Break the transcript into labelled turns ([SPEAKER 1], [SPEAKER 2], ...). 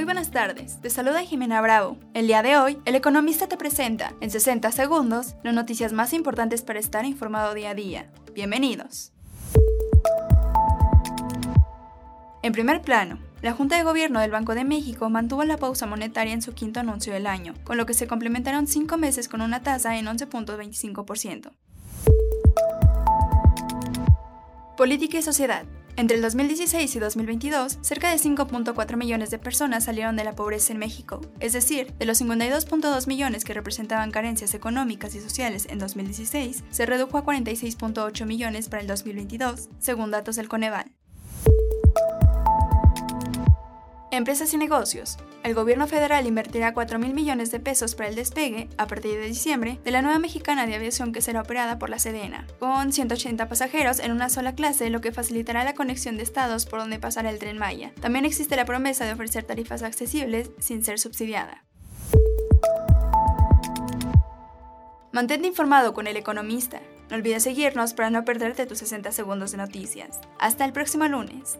[SPEAKER 1] Muy buenas tardes, te saluda Jimena Bravo. El día de hoy, El Economista te presenta, en 60 segundos, las noticias más importantes para estar informado día a día. Bienvenidos. En primer plano, la Junta de Gobierno del Banco de México mantuvo la pausa monetaria en su quinto anuncio del año, con lo que se complementaron cinco meses con una tasa en 11.25%. Política y sociedad. Entre el 2016 y 2022, cerca de 5.4 millones de personas salieron de la pobreza en México, es decir, de los 52.2 millones que representaban carencias económicas y sociales en 2016, se redujo a 46.8 millones para el 2022, según datos del Coneval. Empresas y negocios. El gobierno federal invertirá 4 mil millones de pesos para el despegue, a partir de diciembre, de la nueva mexicana de aviación que será operada por la Sedena, con 180 pasajeros en una sola clase, lo que facilitará la conexión de estados por donde pasará el tren Maya. También existe la promesa de ofrecer tarifas accesibles sin ser subsidiada. Mantente informado con el economista. No olvides seguirnos para no perderte tus 60 segundos de noticias. Hasta el próximo lunes.